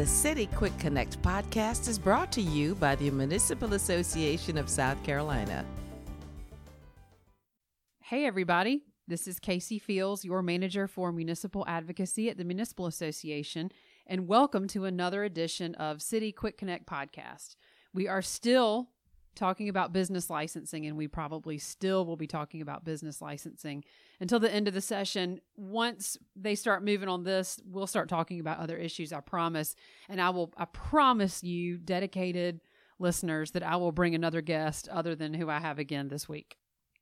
The City Quick Connect podcast is brought to you by the Municipal Association of South Carolina. Hey, everybody. This is Casey Fields, your manager for municipal advocacy at the Municipal Association, and welcome to another edition of City Quick Connect podcast. We are still talking about business licensing, and we probably still will be talking about business licensing until the end of the session. Once they start moving on this, we'll start talking about other issues, I promise. And I will, I promise you, dedicated listeners, that I will bring another guest other than who I have again this week.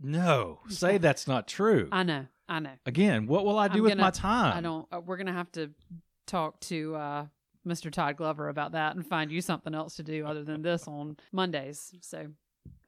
No, say that's not true. I know, I know. Again, what will I do I'm with gonna- my time? I don't, uh, we're going to have to talk to, uh, Mr. Todd Glover about that and find you something else to do other than this on Mondays. So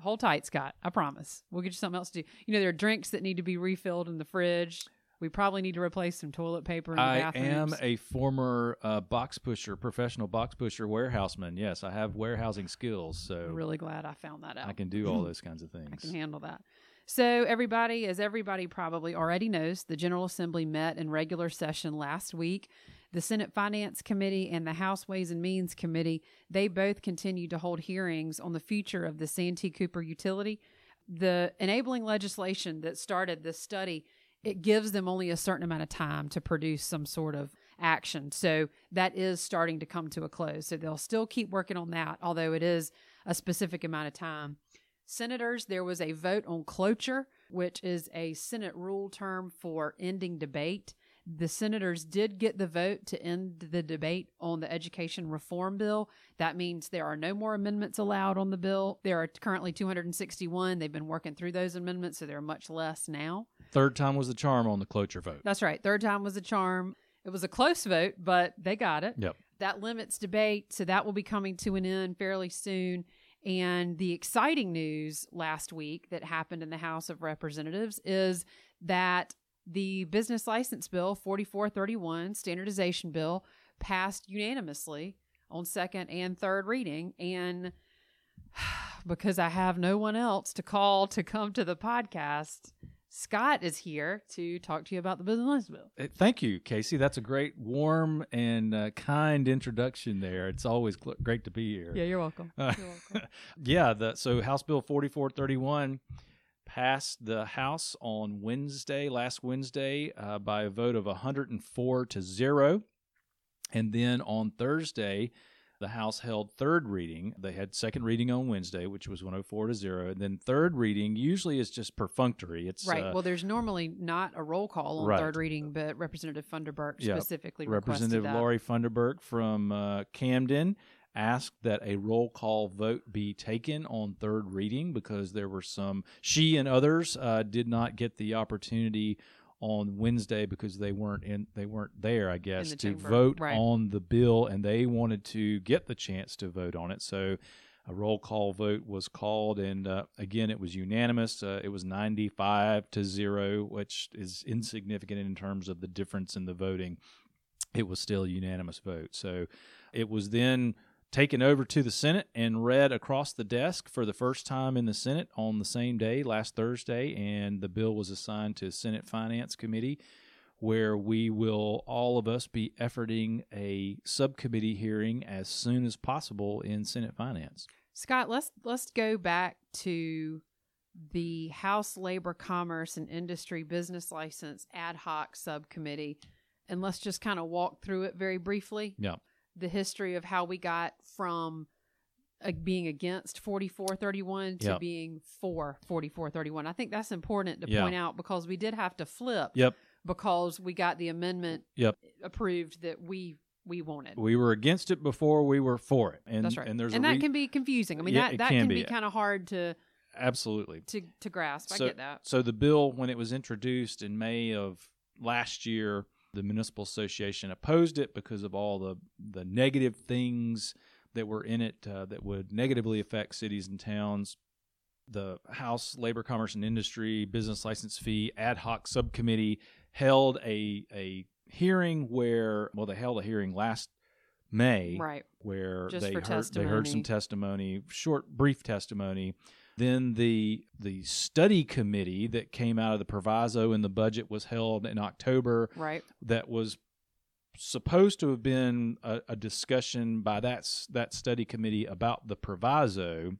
hold tight, Scott. I promise. We'll get you something else to do. You know, there are drinks that need to be refilled in the fridge. We probably need to replace some toilet paper in the I bathrooms. am a former uh, box pusher, professional box pusher warehouseman. Yes, I have warehousing skills, so I'm really glad I found that out. I can do all those kinds of things. I can handle that. So, everybody, as everybody probably already knows, the General Assembly met in regular session last week. The Senate Finance Committee and the House Ways and Means Committee, they both continue to hold hearings on the future of the Santee Cooper utility. The enabling legislation that started this study, it gives them only a certain amount of time to produce some sort of action. So that is starting to come to a close. So they'll still keep working on that, although it is a specific amount of time. Senators, there was a vote on cloture, which is a Senate rule term for ending debate. The senators did get the vote to end the debate on the education reform bill. That means there are no more amendments allowed on the bill. There are currently 261. They've been working through those amendments, so there are much less now. Third time was the charm on the cloture vote. That's right. Third time was the charm. It was a close vote, but they got it. Yep. That limits debate, so that will be coming to an end fairly soon. And the exciting news last week that happened in the House of Representatives is that the business license bill 4431 standardization bill passed unanimously on second and third reading and because I have no one else to call to come to the podcast Scott is here to talk to you about the business license bill. Uh, Thank you, Casey. That's a great, warm, and uh, kind introduction there. It's always gl- great to be here. Yeah, you're welcome. Uh, You're welcome. yeah, the so House Bill 4431 passed the House on Wednesday, last Wednesday, uh, by a vote of 104 to 0. And then on Thursday, the House held third reading. They had second reading on Wednesday, which was 104 to 0. And then third reading usually is just perfunctory. It's right. uh, well, there's normally not a roll call on Right. third reading, but Representative Funderburk Yeah. specifically Representative. Laurie Funderburk from uh, Camden asked that a roll call vote be taken on third reading because there were some she and others uh, did not get the opportunity on Wednesday because they weren't in they weren't there I guess the to chamber, vote right. on the bill and they wanted to get the chance to vote on it so a roll call vote was called and uh, again it was unanimous uh, it was 95 to 0 which is insignificant in terms of the difference in the voting it was still a unanimous vote. So it was then taken over to the Senate and read across the desk for the first time in the Senate on the same day, last Thursday, and the bill was assigned to Senate Finance Committee. Where we will all of us be efforting a subcommittee hearing as soon as possible in Senate Finance. Scott, let's let's go back to the House Labor, Commerce, and Industry Business License Ad Hoc Subcommittee, and let's just kind of walk through it very briefly. Yeah. The history of how we got from uh, being against 4431 to Yep. being for 4431. I think that's important to Yeah. point out because we did have to flip Yep. because we got the amendment Yep. approved that we we wanted. We were against it before we were for it. And That's right. and there's and that re- can be confusing. I mean, Yeah, that, that can can be. be kind of hard to absolutely. to to grasp. I get that. So the bill, when it was introduced in May of last year, the municipal association opposed it because of all the the negative things that were in it uh, that would negatively affect cities and towns. The House Labor, Commerce, and Industry Business License Fee Ad Hoc Subcommittee held a a hearing where well they held a hearing last May Right. where Just they heard they heard some testimony. testimony, short, brief testimony. Then the the study committee that came out of the proviso in the budget was held in October. Right. That was supposed to have been a, a discussion by that that study committee about the proviso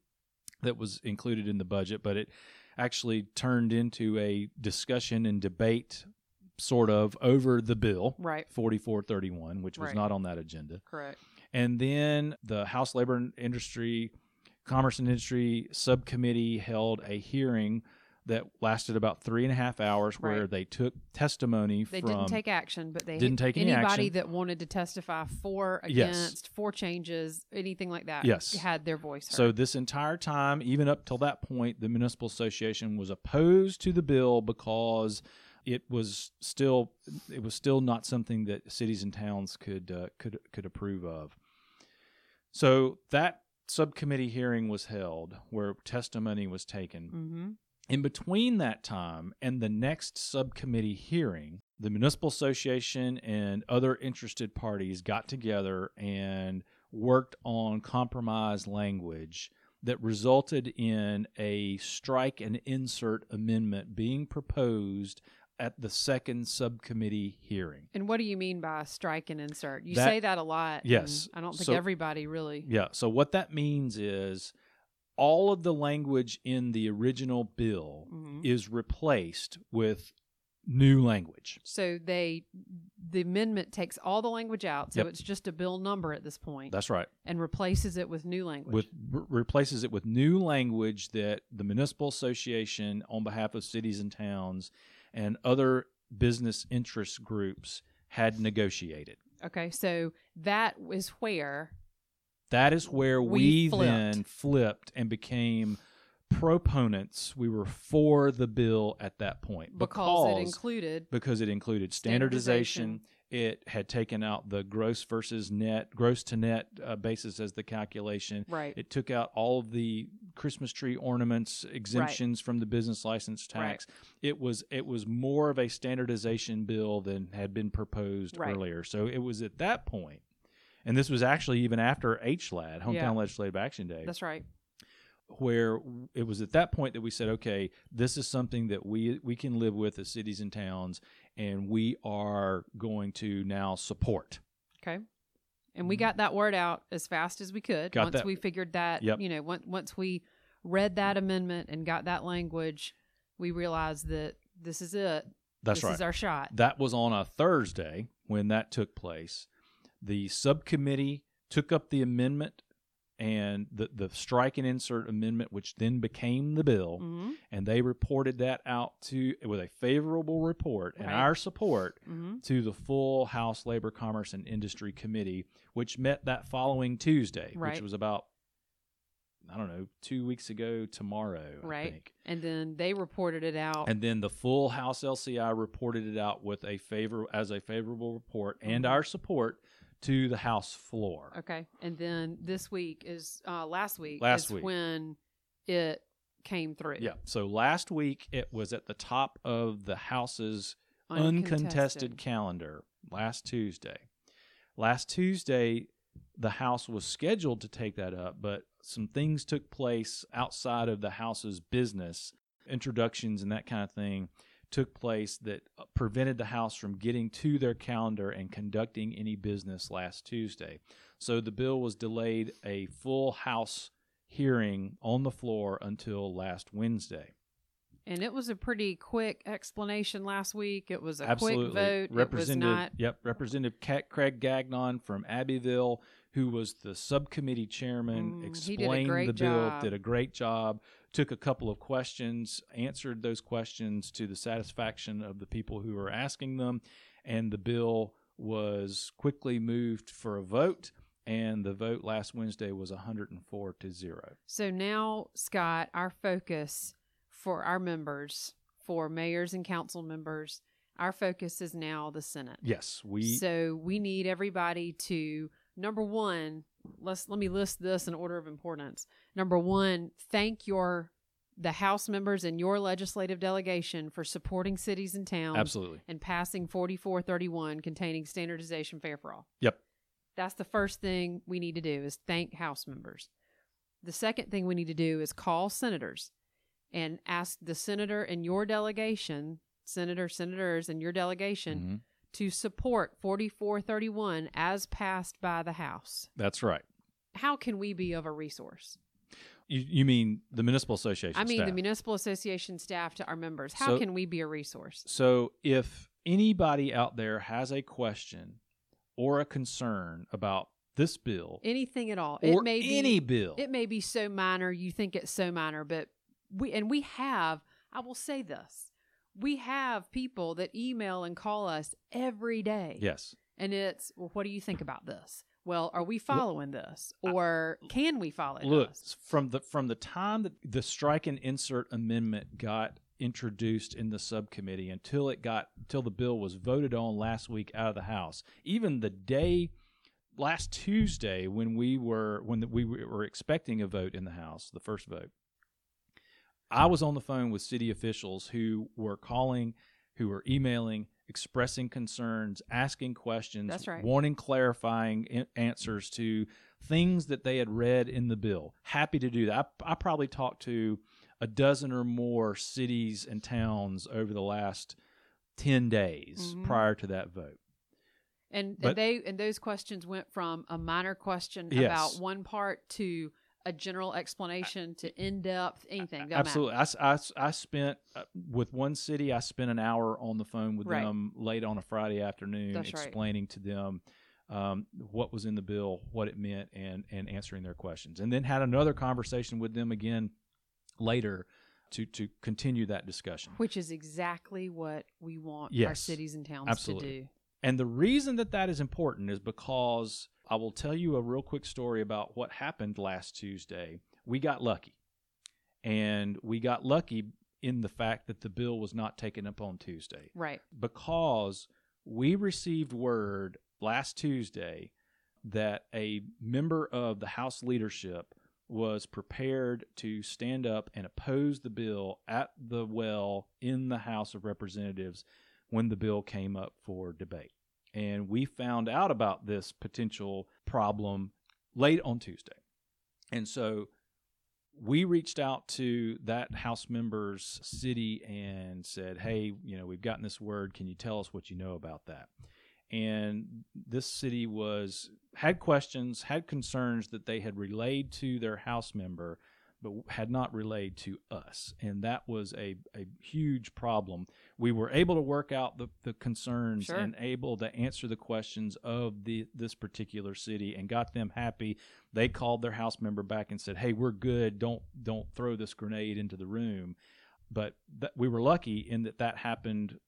that was included in the budget, but it actually turned into a discussion and debate sort of over the bill Right. 4431 which was Right. not on that agenda Correct. and then the house labor and industry commerce and industry subcommittee held a hearing that lasted about three and a half hours where Right. they took testimony They from didn't take action, but they Didn't take any anybody that wanted to testify for, Yes. against, for changes, anything like that. Yes. had their voice heard. So this entire time, even up till that point, the municipal association was opposed to the bill because it was still it was still not something that cities and towns could uh, could could approve of. So that subcommittee hearing was held where testimony was taken. hmm In between that time and the next subcommittee hearing, the municipal association and other interested parties got together and worked on compromise language that resulted in a strike and insert amendment being proposed at the second subcommittee hearing. And what do you mean by strike and insert? You That- say that a lot. Yes. I don't think So- everybody really. Yeah. So what that means is all of the language in the original bill Mhm. is replaced with new language. So they, the amendment takes all the language out, so Yep. it's just a bill number at this point, That's right. and replaces it with new language. With re- replaces it with new language that the municipal association on behalf of cities and towns and other business interest groups had negotiated. okay, so that is where That is where we, We flipped. then flipped and became proponents. We were for the bill at that point because, it included because it included standardization. It had taken out the gross versus net, gross to net uh, basis as the calculation. right. It took out all of the Christmas tree ornaments exemptions from the business license tax. It was it was more of a standardization bill than had been proposed Right. earlier. So it was at that point, and this was actually even after HLAD, Hometown Yeah. Legislative Action Day, That's right. where it was at that point that we said, okay, this is something that we we can live with as cities and towns, and we are going to now support. Okay. And we got that word out as fast as we could Mm-hmm. Got once that- we figured that, Yep. you know, once, once we read that amendment and got that language, we realized that this is it. That's this right. is our shot. That was on a Thursday when that took place. The subcommittee took up the amendment and the, the strike and insert amendment, which then became the bill, hmm and they reported that out to with a favorable report and our support hmm to the full House Labor, Commerce, and Industry Committee, which met that following Tuesday, Right. which was about I don't know two weeks ago tomorrow, I Right. And then they reported it out. And then the full House LCI reported it out with a favor as a favorable report and Mhm. our support to the House floor. okay. And then this week is, uh, last week Last is week. when it came through. Yeah. So last week it was at the top of the House's uncontested calendar last Tuesday. Last Tuesday, the House was scheduled to take that up, but some things took place outside of the House's business, introductions and that kind of thing took place that uh, prevented the House from getting to their calendar and conducting any business last Tuesday. So the bill was delayed a full House hearing on the floor until last Wednesday. And it was a pretty quick explanation last week. It was a Absolutely. quick vote. Representative, not. yep, Representative Craig Gagnon from Abbeville, who was the subcommittee chairman, Mm, he did a explained the bill, job. did a great job, took a couple of questions, answered those questions to the satisfaction of the people who were asking them, and the bill was quickly moved for a vote. And the vote last Wednesday was 104 to zero. So now, Scott, our focus for our members, for mayors and council members, our focus is now the Senate. Yes, we so we need everybody to number one. Let's let me list this in order of importance. Number one, thank your the House members and your legislative delegation for supporting cities and towns absolutely. and passing 4431 containing standardization fair for all. Yep. That's the first thing we need to do is thank House members. The second thing we need to do is call senators and ask the senator and your delegation, senator, senators, and your delegation Mhm. To support 4431 as passed by the House. That's right. How can we be of a resource? You, you mean the municipal association? I mean, staff. the municipal association staff to our members. How So- can we be a resource? So if anybody out there has a question or a concern about this bill Anything at all. or it may be any bill, it may be so minor you think it's so minor but we and we have i will say this we have people that email and call us every day. Yes, and it's well what do you think about this? Well are we following this? Or can we follow look this from the from the time that the strike and insert amendment got introduced in the subcommittee until it got until the bill was voted on last week out of the house even the day last tuesday when we were when we were expecting a vote in the house the first vote i was on the phone with city officials who were calling who were emailing expressing concerns asking questions That's right. wanting clarifying answers to things that they had read in the bill happy to do that I, I probably talked to a dozen or more cities and towns over the last 10 days Mhm. prior to that vote and, But- and they and those questions went from a minor question Yes. about one part to a general explanation to in-depth anything Doesn't Absolutely. I, spent uh, with one city. I spent an hour on the phone with Right. them late on a Friday afternoon, That's right. explaining to them um, what was in the bill, what it meant, and and answering their questions. And then had another conversation with them again later to to continue that discussion. which is exactly what we want our cities and towns Absolutely. to do And the reason that that is important is because I will tell you a real quick story about what happened last Tuesday. We got lucky. And we got lucky in the fact that the bill was not taken up on Tuesday right because we received word last Tuesday that a member of the House leadership was prepared to stand up and oppose the bill at the well in the House of Representatives when the bill came up for debate. And we found out about this potential problem late on Tuesday. And so we reached out to that House member's city and said, Hey, you know, we've gotten this word. Can you tell us what you know about that? And this city was had questions, had concerns that they had relayed to their House member, but had not relayed to us. And that was a, a huge problem. We were able to work out the, the concerns Sure. and able to answer the questions of the this particular city and got them happy. They called their house member back and said, "Hey, we're good. Don't don't throw this grenade into the room." But that, we were lucky in that that happened,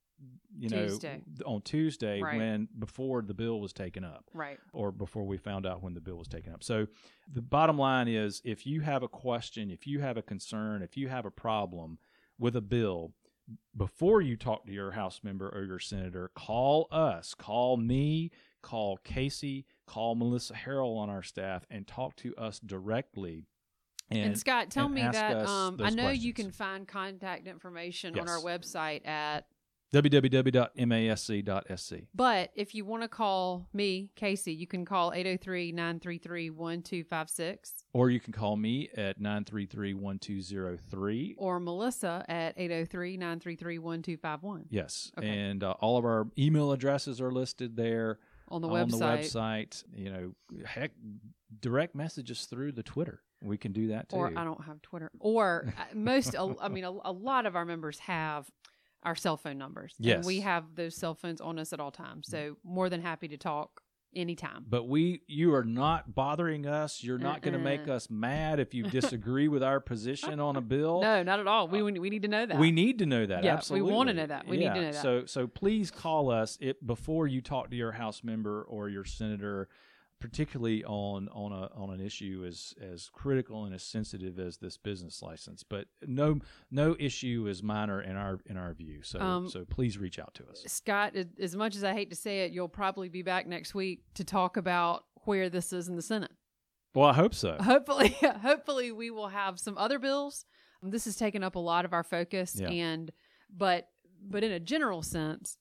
you know, Tuesday. on Tuesday Right. when before the bill was taken up right or before we found out when the bill was taken up. So the bottom line is if you have a question, if you have a concern, if you have a problem with a bill, before you talk to your House member or your senator, call us, call me, call Casey, call Melissa Harrell on our staff, and talk to us directly. and, And, scott tell and me that um, i know you can find contact information on our website at www.masc.sc. but if you want to call me casey you can call 803-933-1256 Or you can call me at 933 1203. or melissa at 803-933-1251 Yes. Okay. And uh, all of our email addresses are listed there. on the website. on website the website. You know, heck, direct messages through the Twitter. We can do that too. or I don't have Twitter. Or uh, most, I mean, a, a lot of our members have our cell phone numbers. Yes. And we have those cell phones on us at all times. So more than happy to talk anytime. but we, you are not bothering us. You're not going to make Uh-uh. us mad if you disagree with our position on a bill. No, not at all. Uh, we we need to know that. We need to know that. Yeah, we wanna know that. We need to know that. So, so please call us it before you talk to your House member or your senator, particularly on on a on an issue as as critical and as sensitive as this business license. But no no issue is minor in our in our view. So Um, so please reach out to us. Scott, as- much as I hate to say it, you'll probably be back next week to talk about where this is in the Senate. Well, I hope so. hopefully hopefully we will have some other bills this has taken up a lot of our focus Yeah. and but but in a general sense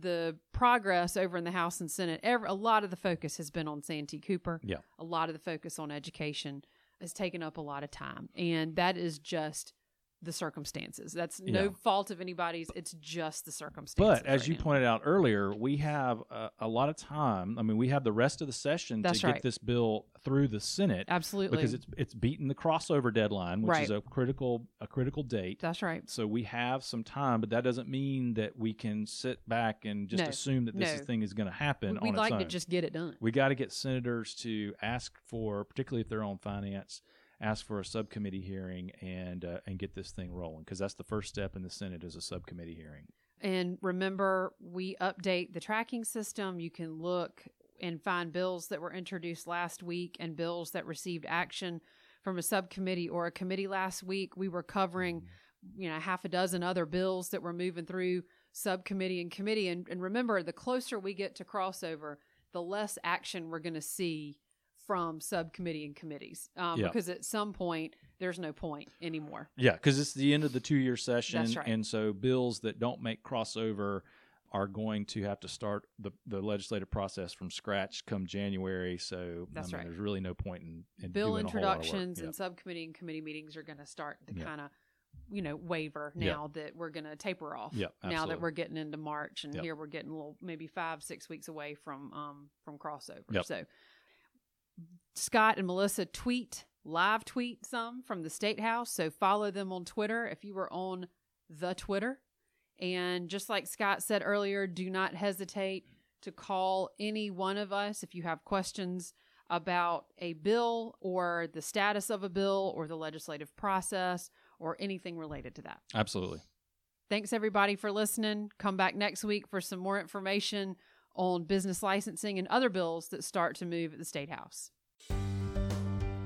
the progress over in the house and senate every, a lot of the focus has been on santee cooper Yeah. a lot of the focus on education has taken up a lot of time and that is just the circumstances. That's no fault of anybody's. It's just the circumstances. But as right you now. pointed out earlier, we have a, a lot of time. I mean, we have the rest of the session That's to right. get this bill through the Senate absolutely, because it's it's beaten the crossover deadline, which is a critical a critical date. that's right. So we have some time, but that doesn't mean that we can sit back and just No, assume that this no. thing is going to happen We'd on like to just get it done. we got to get senators to ask for, particularly if they're on finance, ask for a subcommittee hearing and uh, and get this thing rolling because that's the first step in the Senate is a subcommittee hearing. And remember, we update the tracking system. You can look and find bills that were introduced last week and bills that received action from a subcommittee or a committee last week. We were covering, you know, half a dozen other bills that were moving through subcommittee and committee. And, and remember, the closer we get to crossover, the less action we're going to see from subcommittee and committees. Um, Yeah. Because at some point, there's no point anymore. Yeah, because it's the end of the two-year session, That's right. and so bills that don't make crossover are going to have to start the, the legislative process from scratch come January. So I mean, right. there's really no point in, in bill doing a whole lot of work. introductions Yeah. and subcommittee and committee meetings are going to start to Yeah. kind of you know waver Yeah. now that we're going to taper off Yeah, now that we're getting into march and Yep. here we're getting a little maybe five six weeks away from um from crossover Yep. so scott and melissa tweet live tweet some from the state house so follow them on twitter if you were on the twitter and just like scott said earlier do not hesitate to call any one of us if you have questions about a bill or the status of a bill or the legislative process or anything related to that. Absolutely. Thanks everybody for listening. Come back next week for some more information on business licensing and other bills that start to move at the State House.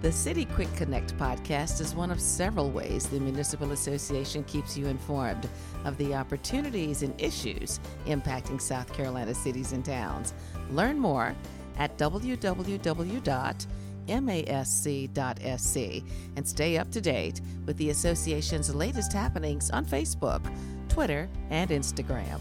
The City Quick Connect podcast is one of several ways the Municipal Association keeps you informed of the opportunities and issues impacting South Carolina cities and towns. Learn more at www.masc.sc and stay up to date with the association's latest happenings on Facebook, Twitter, and Instagram.